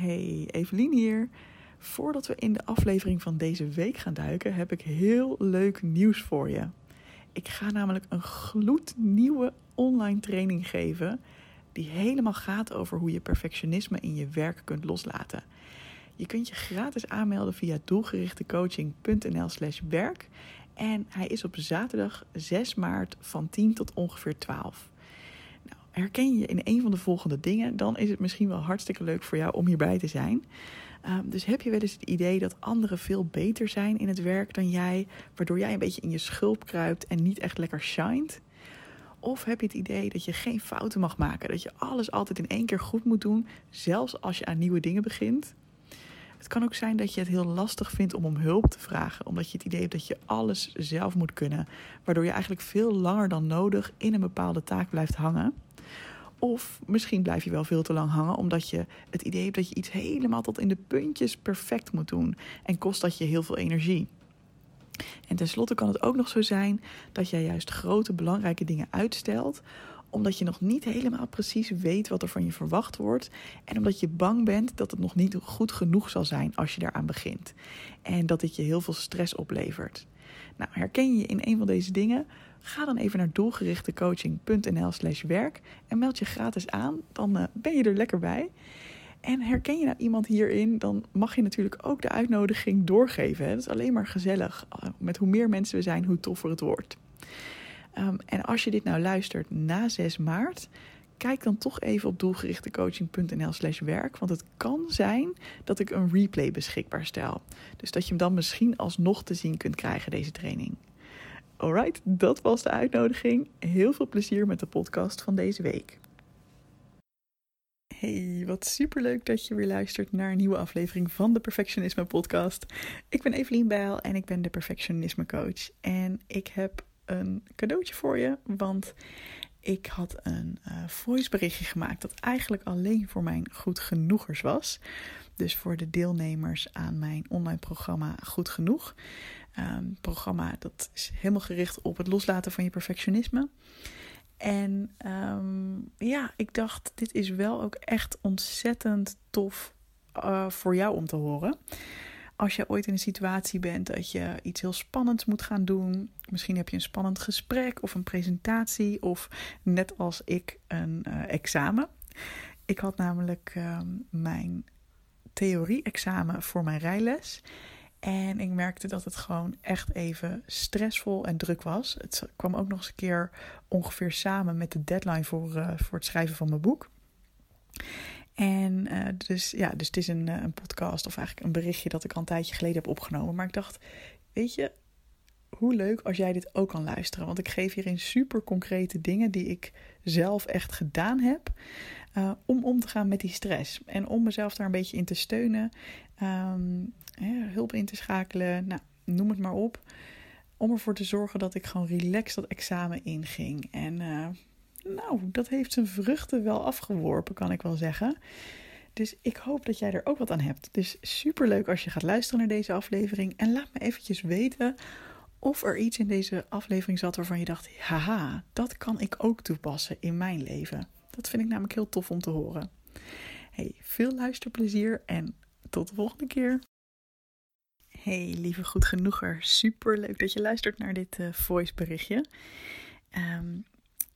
Hey, Evelien hier. Voordat we in de aflevering van deze week gaan duiken, heb ik heel leuk nieuws voor je. Ik ga namelijk een gloednieuwe online training geven die helemaal gaat over hoe je perfectionisme in je werk kunt loslaten. Je kunt je gratis aanmelden via doelgerichtecoaching.nl/slash werk en hij is op zaterdag 6 maart van 10 tot ongeveer 12 herken je in een van de volgende dingen, dan is het misschien wel hartstikke leuk voor jou om hierbij te zijn. Ehm, dus heb je wel eens het idee dat anderen veel beter zijn in het werk dan jij, waardoor jij een beetje in je schulp kruipt en niet echt lekker shined? Of heb je het idee dat je geen fouten mag maken, dat je alles altijd in één keer goed moet doen, zelfs als je aan nieuwe dingen begint? Het kan ook zijn dat je het heel lastig vindt om om hulp te vragen, omdat je het idee hebt dat je alles zelf moet kunnen, waardoor je eigenlijk veel langer dan nodig in een bepaalde taak blijft hangen. Of misschien blijf je wel veel te lang hangen omdat je het idee hebt dat je iets helemaal tot in de puntjes perfect moet doen en kost dat je heel veel energie. En tenslotte kan het ook nog zo zijn dat jij juist grote belangrijke dingen uitstelt omdat je nog niet helemaal precies weet wat er van je verwacht wordt. En omdat je bang bent dat het nog niet goed genoeg zal zijn als je daaraan begint. En dat dit je heel veel stress oplevert. Nou, herken je in een van deze dingen? Ga dan even naar doelgerichtecoaching.nl/slash werk en meld je gratis aan. Dan uh, ben je er lekker bij. En herken je nou iemand hierin, dan mag je natuurlijk ook de uitnodiging doorgeven. Dat is alleen maar gezellig. Uh, met hoe meer mensen we zijn, hoe toffer het wordt. Um, en als je dit nou luistert na 6 maart, kijk dan toch even op doelgerichtecoaching.nl/slash werk. Want het kan zijn dat ik een replay beschikbaar stel. Dus dat je hem dan misschien alsnog te zien kunt krijgen, deze training. Alright, dat was de uitnodiging. Heel veel plezier met de podcast van deze week. Hey, wat superleuk dat je weer luistert naar een nieuwe aflevering van de Perfectionisme Podcast. Ik ben Evelien Bijl en ik ben de Perfectionisme Coach. En ik heb een cadeautje voor je, want ik had een uh, voiceberichtje gemaakt dat eigenlijk alleen voor mijn goed genoegers was. Dus voor de deelnemers aan mijn online programma Goed Genoeg. Um, programma dat is helemaal gericht op het loslaten van je perfectionisme. En um, ja, ik dacht, dit is wel ook echt ontzettend tof uh, voor jou om te horen. Als je ooit in een situatie bent dat je iets heel spannends moet gaan doen. Misschien heb je een spannend gesprek of een presentatie. Of net als ik een uh, examen. Ik had namelijk uh, mijn theorie-examen voor mijn rijles. En ik merkte dat het gewoon echt even stressvol en druk was. Het kwam ook nog eens een keer ongeveer samen met de deadline voor, uh, voor het schrijven van mijn boek. En uh, dus ja, dus het is een, een podcast of eigenlijk een berichtje dat ik al een tijdje geleden heb opgenomen. Maar ik dacht, weet je, hoe leuk als jij dit ook kan luisteren. Want ik geef hierin super concrete dingen die ik zelf echt gedaan heb. Uh, om om te gaan met die stress. En om mezelf daar een beetje in te steunen. Um, hulp in te schakelen. Nou, noem het maar op. Om ervoor te zorgen dat ik gewoon relaxed dat examen inging. En uh, nou, dat heeft zijn vruchten wel afgeworpen, kan ik wel zeggen. Dus ik hoop dat jij er ook wat aan hebt. Dus super leuk als je gaat luisteren naar deze aflevering. En laat me eventjes weten of er iets in deze aflevering zat waarvan je dacht: haha, dat kan ik ook toepassen in mijn leven. Dat vind ik namelijk heel tof om te horen. Hey, veel luisterplezier en tot de volgende keer. Hey, lieve goed genoeger. Super leuk dat je luistert naar dit uh, voice berichtje. Um,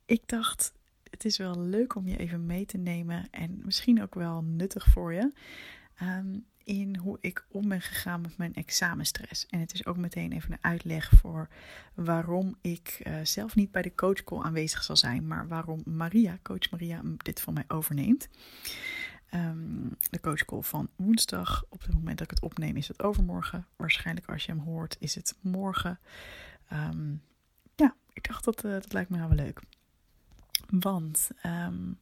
ik dacht, het is wel leuk om je even mee te nemen en misschien ook wel nuttig voor je. Um, in hoe ik om ben gegaan met mijn examenstress. En het is ook meteen even een uitleg voor waarom ik uh, zelf niet bij de coachcall aanwezig zal zijn, maar waarom Maria, coach Maria, dit van mij overneemt. Um, de coachcall van woensdag. Op het moment dat ik het opneem is het overmorgen. Waarschijnlijk als je hem hoort is het morgen. Um, ja, ik dacht dat, uh, dat lijkt me nou wel leuk. Want um,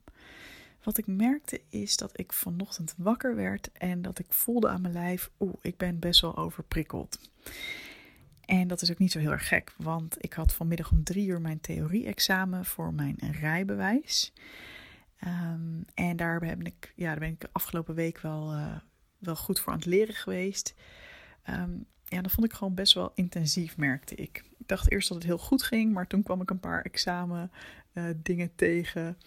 wat ik merkte is dat ik vanochtend wakker werd en dat ik voelde aan mijn lijf, oeh, ik ben best wel overprikkeld. En dat is ook niet zo heel erg gek, want ik had vanmiddag om drie uur mijn theorie-examen voor mijn rijbewijs. Um, en daar ben ik, ja, daar ben ik de afgelopen week wel, uh, wel goed voor aan het leren geweest. Um, ja, dat vond ik gewoon best wel intensief, merkte ik. Ik dacht eerst dat het heel goed ging, maar toen kwam ik een paar examen uh, dingen tegen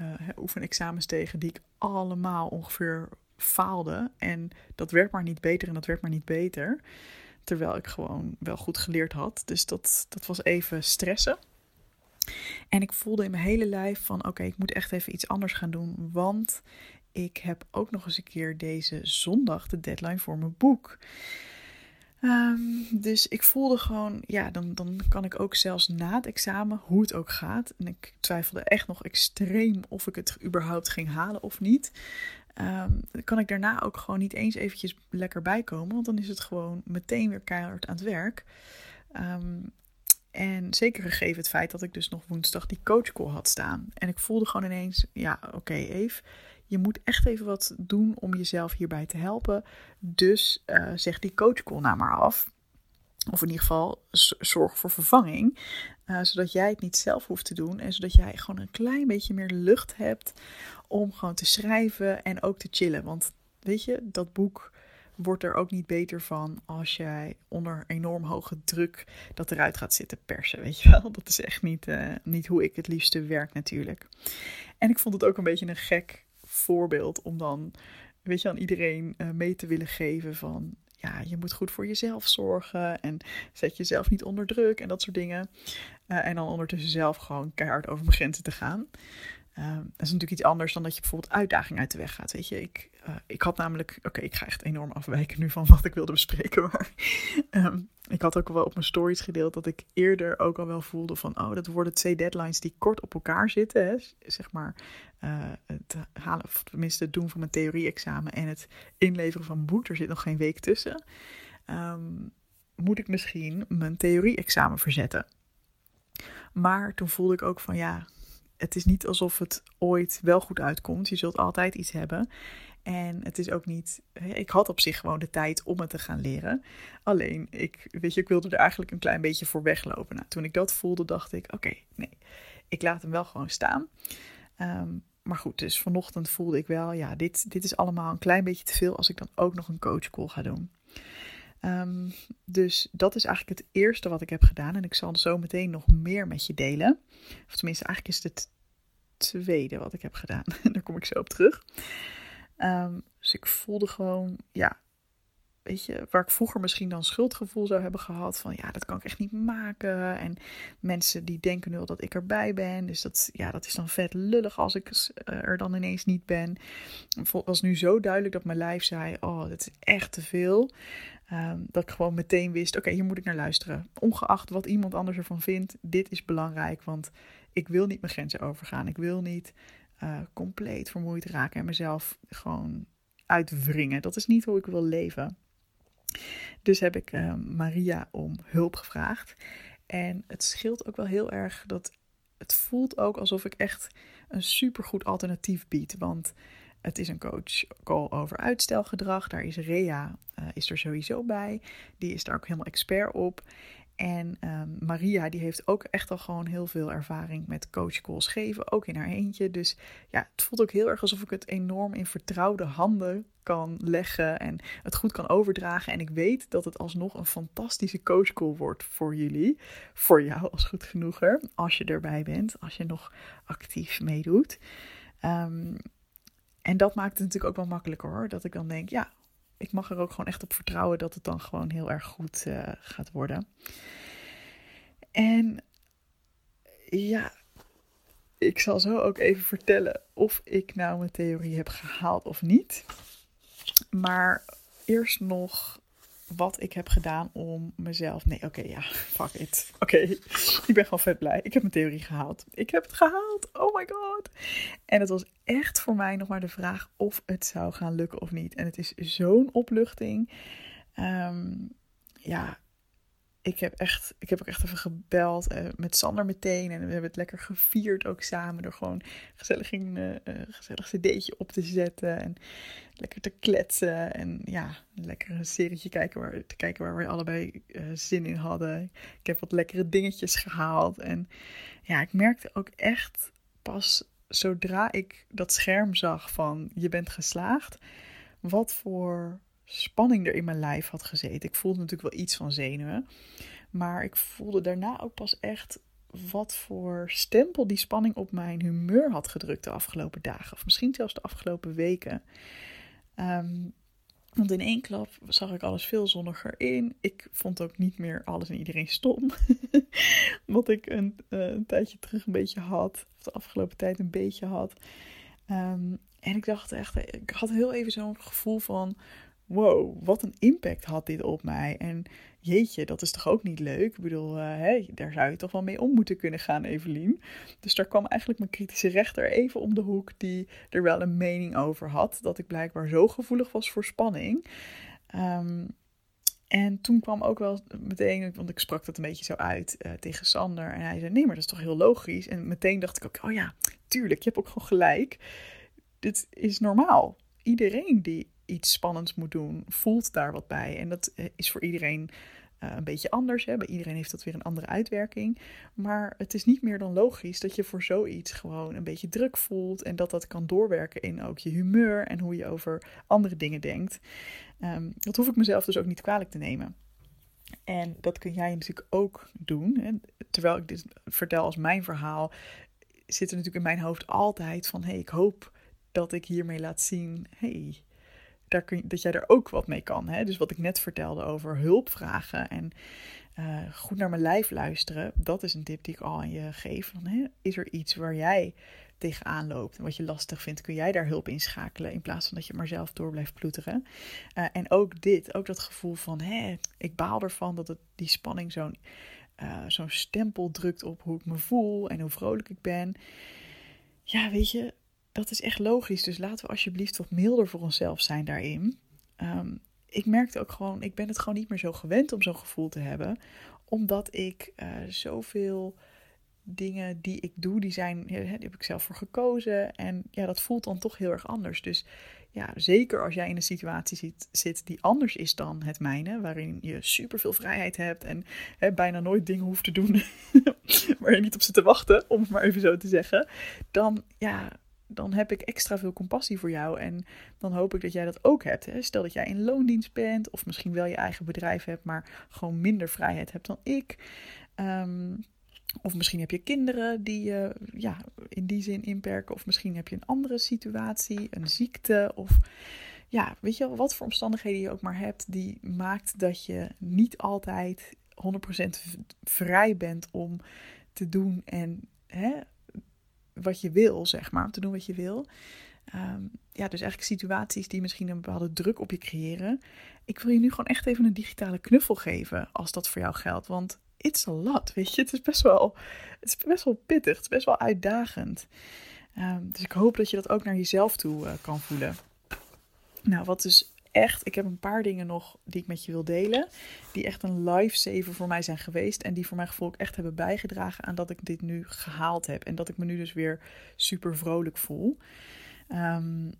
uh, oefenexamens tegen die ik allemaal ongeveer faalde. En dat werd maar niet beter en dat werd maar niet beter. Terwijl ik gewoon wel goed geleerd had. Dus dat, dat was even stressen. En ik voelde in mijn hele lijf van oké, ik moet echt even iets anders gaan doen. Want ik heb ook nog eens een keer deze zondag de deadline voor mijn boek. Ehm, dus ik voelde gewoon, ja, dan, dan kan ik ook zelfs na het examen, hoe het ook gaat. En ik twijfelde echt nog extreem of ik het überhaupt ging halen of niet. Dan kan ik daarna ook gewoon niet eens eventjes lekker bijkomen. Want dan is het gewoon meteen weer keihard aan het werk. Ehm, en zeker gegeven het feit dat ik dus nog woensdag die coachcall had staan. En ik voelde gewoon ineens, ja, oké, okay, Eve, je moet echt even wat doen om jezelf hierbij te helpen. Dus uh, zeg die coachcall nou maar af. Of in ieder geval zorg voor vervanging. Uh, zodat jij het niet zelf hoeft te doen. En zodat jij gewoon een klein beetje meer lucht hebt om gewoon te schrijven en ook te chillen. Want weet je, dat boek wordt er ook niet beter van als jij onder enorm hoge druk dat eruit gaat zitten persen. Weet je wel, dat is echt niet, uh, niet hoe ik het liefste werk natuurlijk. En ik vond het ook een beetje een gek voorbeeld om dan, weet je, aan iedereen uh, mee te willen geven van, ja, je moet goed voor jezelf zorgen en zet jezelf niet onder druk en dat soort dingen. Uh, en dan ondertussen zelf gewoon keihard over mijn grenzen te gaan. Uh, dat is natuurlijk iets anders dan dat je bijvoorbeeld uitdaging uit de weg gaat. Weet je, ik, uh, ik had namelijk. Oké, ik ga echt enorm afwijken nu van wat ik wilde bespreken. Maar um, ik had ook wel op mijn stories gedeeld dat ik eerder ook al wel voelde van. Oh, dat worden twee deadlines die kort op elkaar zitten. Hè? Zeg maar uh, het halen, of tenminste het doen van mijn theorie-examen en het inleveren van boek. Er zit nog geen week tussen. Um, moet ik misschien mijn theorie-examen verzetten? Maar toen voelde ik ook van ja het is niet alsof het ooit wel goed uitkomt. Je zult altijd iets hebben. En het is ook niet. Ik had op zich gewoon de tijd om het te gaan leren. Alleen, ik, weet je, ik wilde er eigenlijk een klein beetje voor weglopen. Nou, toen ik dat voelde, dacht ik: oké, nee, ik laat hem wel gewoon staan. Um, maar goed, dus vanochtend voelde ik wel: ja, dit, dit is allemaal een klein beetje te veel als ik dan ook nog een coachcall ga doen. Um, dus dat is eigenlijk het eerste wat ik heb gedaan. En ik zal zo meteen nog meer met je delen. Of tenminste, eigenlijk is het het tweede wat ik heb gedaan. Daar kom ik zo op terug. Um, dus ik voelde gewoon, ja, weet je, waar ik vroeger misschien dan schuldgevoel zou hebben gehad. Van ja, dat kan ik echt niet maken. En mensen die denken nu al dat ik erbij ben. Dus dat, ja, dat is dan vet lullig als ik eh, er dan ineens niet ben. Het was nu zo duidelijk dat mijn lijf zei: Oh, dat is echt te veel. Um, dat ik gewoon meteen wist: oké, hier moet ik naar luisteren. Ongeacht wat iemand anders ervan vindt, dit is belangrijk. Want ik wil niet mijn grenzen overgaan. Ik wil niet uh, compleet vermoeid raken en mezelf gewoon uitwringen. Dat is niet hoe ik wil leven. Dus heb ik uh, Maria om hulp gevraagd. En het scheelt ook wel heel erg dat het voelt ook alsof ik echt een supergoed alternatief bied. Want het is een coach call over uitstelgedrag. Daar is Rea uh, is er sowieso bij. Die is daar ook helemaal expert op. En um, Maria, die heeft ook echt al gewoon heel veel ervaring met coachcalls geven, ook in haar eentje. Dus ja, het voelt ook heel erg alsof ik het enorm in vertrouwde handen kan leggen en het goed kan overdragen. En ik weet dat het alsnog een fantastische coachcall wordt voor jullie. Voor jou als goed genoeger, als je erbij bent, als je nog actief meedoet. Um, en dat maakt het natuurlijk ook wel makkelijker hoor. Dat ik dan denk, ja, ik mag er ook gewoon echt op vertrouwen dat het dan gewoon heel erg goed uh, gaat worden. En ja, ik zal zo ook even vertellen of ik nou mijn theorie heb gehaald of niet. Maar eerst nog wat ik heb gedaan om mezelf. Nee, oké, okay, ja, fuck it. Oké, okay. ik ben gewoon vet blij. Ik heb mijn theorie gehaald. Ik heb het gehaald. Oh my god. En het was echt voor mij nog maar de vraag of het zou gaan lukken of niet. En het is zo'n opluchting. Um, ja, ik heb, echt, ik heb ook echt even gebeld uh, met Sander meteen. En we hebben het lekker gevierd ook samen. Door gewoon gezellig een uh, gezellig cd'tje op te zetten. En lekker te kletsen. En ja, een lekker serietje kijken waar, te kijken waar we allebei zin in hadden. Ik heb wat lekkere dingetjes gehaald. En ja, ik merkte ook echt pas zodra ik dat scherm zag van je bent geslaagd. Wat voor spanning er in mijn lijf had gezeten. Ik voelde natuurlijk wel iets van zenuwen. Maar ik voelde daarna ook pas echt wat voor stempel die spanning op mijn humeur had gedrukt de afgelopen dagen. Of misschien zelfs de afgelopen weken. Ehm, want in één klap zag ik alles veel zonniger in. Ik vond ook niet meer alles en iedereen stom. Wat ik een, uh, een, tijdje terug een beetje had. Of de afgelopen tijd een beetje had. Ehm, en ik dacht echt, ik had heel even zo'n gevoel van wow, wat een impact had dit op mij. En jeetje, dat is toch ook niet leuk? Ik bedoel, uh, daar zou je toch wel mee om moeten kunnen gaan, Evelien. Dus daar kwam eigenlijk mijn kritische rechter even om de hoek, die er wel een mening over had. Dat ik blijkbaar zo gevoelig was voor spanning. Ehm, en toen kwam ook wel meteen, want ik sprak dat een beetje zo uit uh, tegen Sander. En hij zei: Nee, maar dat is toch heel logisch. En meteen dacht ik ook: Oh ja, tuurlijk, je hebt ook gewoon gelijk. Dit is normaal. Iedereen die iets spannends moet doen, voelt daar wat bij. En dat eh, is voor iedereen uh, een beetje anders. Hè? Bij iedereen heeft dat weer een andere uitwerking. Maar het is niet meer dan logisch dat je voor zoiets gewoon een beetje druk voelt. En dat dat kan doorwerken in ook je humeur en hoe je over andere dingen denkt. Um, dat hoef ik mezelf dus ook niet kwalijk te nemen. En dat kun jij natuurlijk ook doen. Hè? Terwijl ik dit vertel als mijn verhaal, zit er natuurlijk in mijn hoofd altijd van: hé, hey, ik hoop dat ik hiermee laat zien: hey, dat jij er ook wat mee kan. Hè? Dus wat ik net vertelde over hulp vragen en uh, goed naar mijn lijf luisteren, dat is een tip die ik al aan je geef. Van, hè, is er iets waar jij tegenaan loopt en wat je lastig vindt, kun jij daar hulp inschakelen in plaats van dat je maar zelf door blijft ploeteren. Uh, en ook dit, ook dat gevoel van, hè, ik baal ervan dat het, die spanning zo'n zo'n stempel drukt op hoe ik me voel en hoe vrolijk ik ben. Ja, weet je, dat is echt logisch. Dus laten we alsjeblieft wat milder voor onszelf zijn daarin. Um, ik merkte ook gewoon, ik ben het gewoon niet meer zo gewend om zo'n gevoel te hebben. Omdat ik uh, zoveel dingen die ik doe, die zijn, die heb ik zelf voor gekozen. En ja, dat voelt dan toch heel erg anders. Dus ja, zeker als jij in een situatie zit, zit die anders is dan het mijne, waarin je super veel vrijheid hebt en hè, bijna nooit dingen hoeft te doen waar je niet op zit te wachten, om het maar even zo te zeggen, dan ja, dan heb ik extra veel compassie voor jou. En dan hoop ik dat jij dat ook hebt. Hè? Stel dat jij in loondienst bent, of misschien wel je eigen bedrijf hebt, maar gewoon minder vrijheid hebt dan ik. Um, of misschien heb je kinderen die je ja, in die zin inperken. Of misschien heb je een andere situatie, een ziekte. Of ja, weet je wel, wat voor omstandigheden je ook maar hebt, die maakt dat je niet altijd 100% vrij bent om te doen en hè, wat je wil, zeg maar, om te doen wat je wil. Um, ja, dus eigenlijk situaties die misschien een bepaalde druk op je creëren. Ik wil je nu gewoon echt even een digitale knuffel geven als dat voor jou geldt. Want it's a lot, weet je. Het is best wel, het is best wel pittig, het is best wel uitdagend. Um, dus ik hoop dat je dat ook naar jezelf toe uh, kan voelen. Nou, wat dus echt, ik heb een paar dingen nog die ik met je wil delen. Die echt een lifesaver voor mij zijn geweest. En die voor mijn gevoel ook echt hebben bijgedragen aan dat ik dit nu gehaald heb. En dat ik me nu dus weer super vrolijk voel. Um,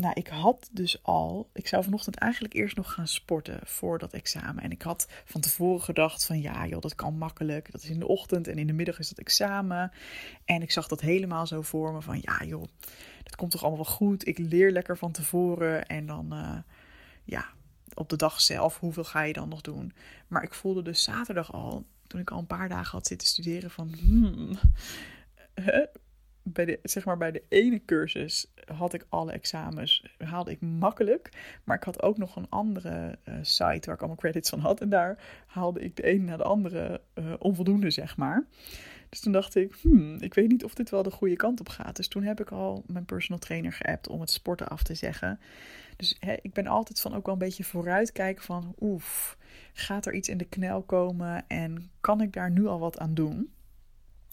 nou, ik had dus al, ik zou vanochtend eigenlijk eerst nog gaan sporten voor dat examen. En ik had van tevoren gedacht van ja joh, dat kan makkelijk. Dat is in de ochtend en in de middag is dat examen. En ik zag dat helemaal zo voor me van ja joh, dat komt toch allemaal wel goed. Ik leer lekker van tevoren en dan, uh, ja, op de dag zelf, hoeveel ga je dan nog doen? Maar ik voelde dus zaterdag al, toen ik al een paar dagen had zitten studeren, van hmm, bij de, zeg maar bij de ene cursus had ik alle examens, haalde ik makkelijk. Maar ik had ook nog een andere uh, site waar ik allemaal credits van had. En daar haalde ik de ene na de andere uh, onvoldoende, zeg maar. Dus toen dacht ik, hmm, ik weet niet of dit wel de goede kant op gaat. Dus toen heb ik al mijn personal trainer geappt om het sporten af te zeggen. Dus ik ben altijd van ook wel een beetje vooruitkijken van, oef, gaat er iets in de knel komen en kan ik daar nu al wat aan doen?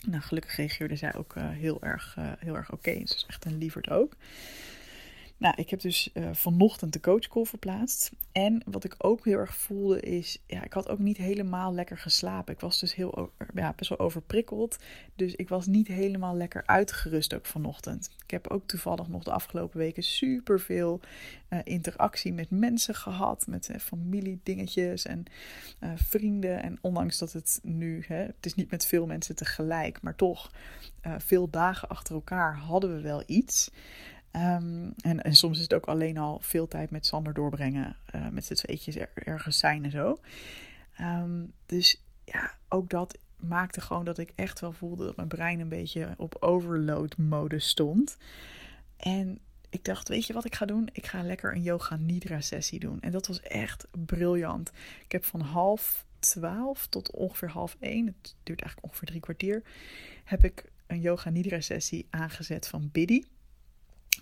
Nou, gelukkig reageerde zij ook uh, heel erg, uh, heel erg oké. Okay. Ze is echt een lieverd ook. Nou, ik heb dus uh, vanochtend de coachcall verplaatst. En wat ik ook heel erg voelde is, ja, ik had ook niet helemaal lekker geslapen. Ik was dus heel, ja, best wel overprikkeld. Dus ik was niet helemaal lekker uitgerust ook vanochtend. Ik heb ook toevallig nog de afgelopen weken super veel uh, interactie met mensen gehad. Met familiedingetjes en vrienden. En ondanks dat het nu, hè, het is niet met veel mensen tegelijk, maar toch veel dagen achter elkaar hadden we wel iets. Um, en, soms is het ook alleen al veel tijd met Sander doorbrengen. Uh, met z'n tweetjes er, ergens zijn en zo. Um, dus ja, ook dat maakte gewoon dat ik echt wel voelde dat mijn brein een beetje op overload mode stond. En ik dacht, weet je wat ik ga doen? Ik ga lekker een yoga nidra sessie doen. En dat was echt briljant. Ik heb van half twaalf tot ongeveer half één, het duurt eigenlijk ongeveer drie kwartier, heb ik een yoga nidra sessie aangezet van Biddy.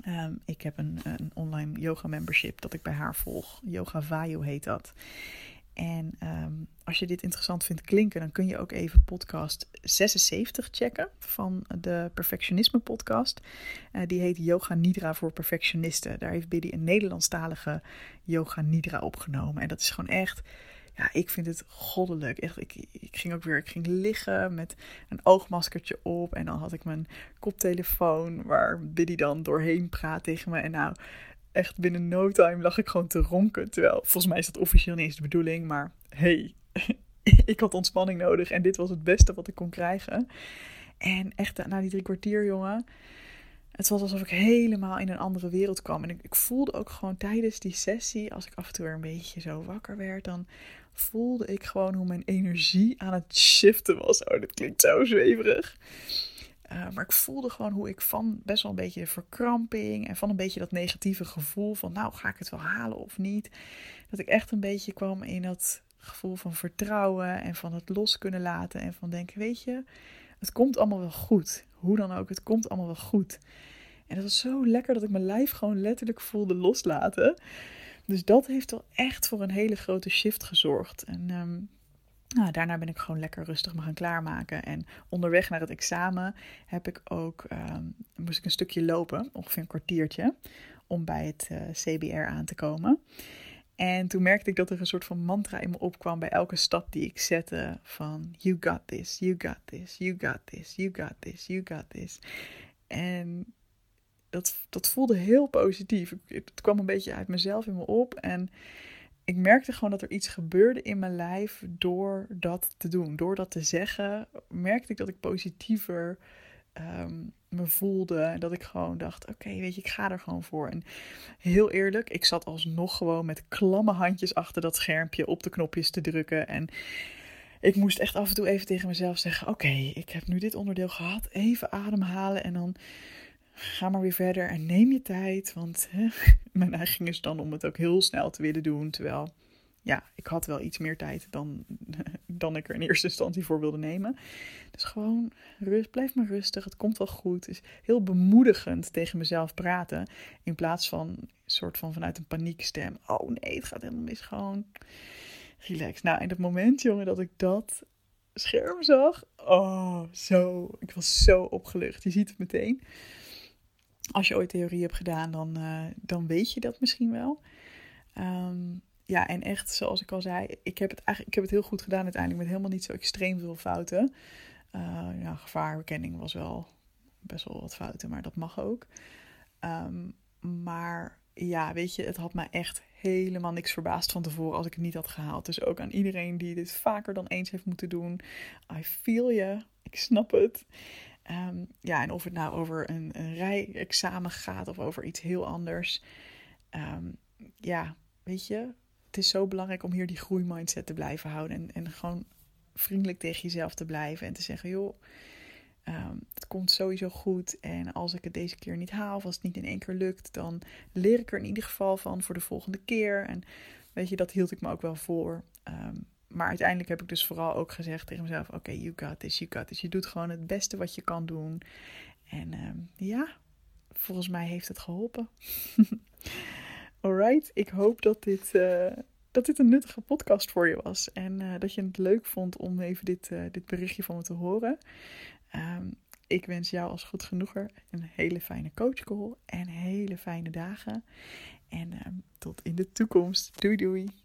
Ehm, ik heb een, een, online yoga membership dat ik bij haar volg. Yoga Vayu heet dat. En ehm, als je dit interessant vindt klinken, dan kun je ook even podcast 76 checken van de Perfectionisme podcast. Uh, die heet Yoga Nidra voor perfectionisten. Daar heeft Biddy een Nederlandstalige Yoga Nidra opgenomen. En dat is gewoon echt ja, ik vind het goddelijk. Echt, ik, ik ging ook weer, ik ging liggen met een oogmaskertje op. En dan had ik mijn koptelefoon waar Biddy dan doorheen praat tegen me. En nou, echt binnen no time lag ik gewoon te ronken. Terwijl, volgens mij is dat officieel niet eens de bedoeling. Maar hey, ik had ontspanning nodig. En dit was het beste wat ik kon krijgen. En echt, na die drie kwartier, jongen het was alsof ik helemaal in een andere wereld kwam. En ik, ik, voelde ook gewoon tijdens die sessie, als ik af en toe weer een beetje zo wakker werd, dan voelde ik gewoon hoe mijn energie aan het shiften was. Oh, dat klinkt zo zweverig. Uh, maar ik voelde gewoon hoe ik van best wel een beetje verkramping en van een beetje dat negatieve gevoel van, nou, ga ik het wel halen of niet? Dat ik echt een beetje kwam in dat gevoel van vertrouwen en van het los kunnen laten en van denken, weet je, het komt allemaal wel goed. Hoe dan ook, het komt allemaal wel goed. En dat was zo lekker dat ik mijn lijf gewoon letterlijk voelde loslaten. Dus dat heeft wel echt voor een hele grote shift gezorgd. En ehm, nou, daarna ben ik gewoon lekker rustig me gaan klaarmaken. En onderweg naar het examen heb ik ook, ehm, moest ik een stukje lopen, ongeveer een kwartiertje, om bij het eh, CBR aan te komen. En toen merkte ik dat er een soort van mantra in me opkwam bij elke stap die ik zette van you got this, you got this, you got this, you got this, you got this. En dat, dat voelde heel positief. Het kwam een beetje uit mezelf in me op en ik merkte gewoon dat er iets gebeurde in mijn lijf door dat te doen. Door dat te zeggen, merkte ik dat ik positiever um, me voelde. En dat ik gewoon dacht: oké, weet je, ik ga er gewoon voor. En heel eerlijk, ik zat alsnog gewoon met klamme handjes achter dat schermpje op de knopjes te drukken. En ik moest echt af en toe even tegen mezelf zeggen: oké, ik heb nu dit onderdeel gehad. Even ademhalen en dan ga maar weer verder en neem je tijd. Want hè, mijn neiging is dan om het ook heel snel te willen doen. Terwijl ja, ik had wel iets meer tijd dan, dan ik er in eerste instantie voor wilde nemen. Dus gewoon, rust, blijf maar rustig, het komt wel goed. Dus heel bemoedigend tegen mezelf praten. In plaats van soort van vanuit een paniekstem. Oh nee, het gaat helemaal mis. Gewoon relax. Nou, in het moment, jongen, dat ik dat scherm zag. Oh, zo. Ik was zo opgelucht. Je ziet het meteen. Als je ooit theorie hebt gedaan, dan, uh, dan weet je dat misschien wel. Um, ja, en echt, zoals ik al zei, ik heb het eigenlijk ik heb het heel goed gedaan uiteindelijk met helemaal niet zo extreem veel fouten. Uh, ja, gevaarbekenning was wel best wel wat fouten, maar dat mag ook. Um, maar ja, weet je, het had me echt helemaal niks verbaasd van tevoren als ik het niet had gehaald. Dus ook aan iedereen die dit vaker dan eens heeft moeten doen. I feel je, ik snap het. Um, ja, en of het nou over een, een rijexamen gaat of over iets heel anders. Um, ja, weet je, het is zo belangrijk om hier die groeimindset te blijven houden. En, en gewoon vriendelijk tegen jezelf te blijven. En te zeggen, joh, um, het komt sowieso goed. En als ik het deze keer niet haal, of als het niet in één keer lukt, dan leer ik er in ieder geval van voor de volgende keer. En weet je, dat hield ik me ook wel voor. Um, maar uiteindelijk heb ik dus vooral ook gezegd tegen mezelf: Oké, you got this, you got this. Je doet gewoon het beste wat je kan doen. En um, ja, volgens mij heeft het geholpen. Alright, ik hoop dat dit, uh, dat dit een nuttige podcast voor je was. En uh, dat je het leuk vond om even dit, uh, dit berichtje van me te horen. Um, ik wens jou als goed genoeger een hele fijne coachcall en hele fijne dagen. En um, tot in de toekomst. Doei doei.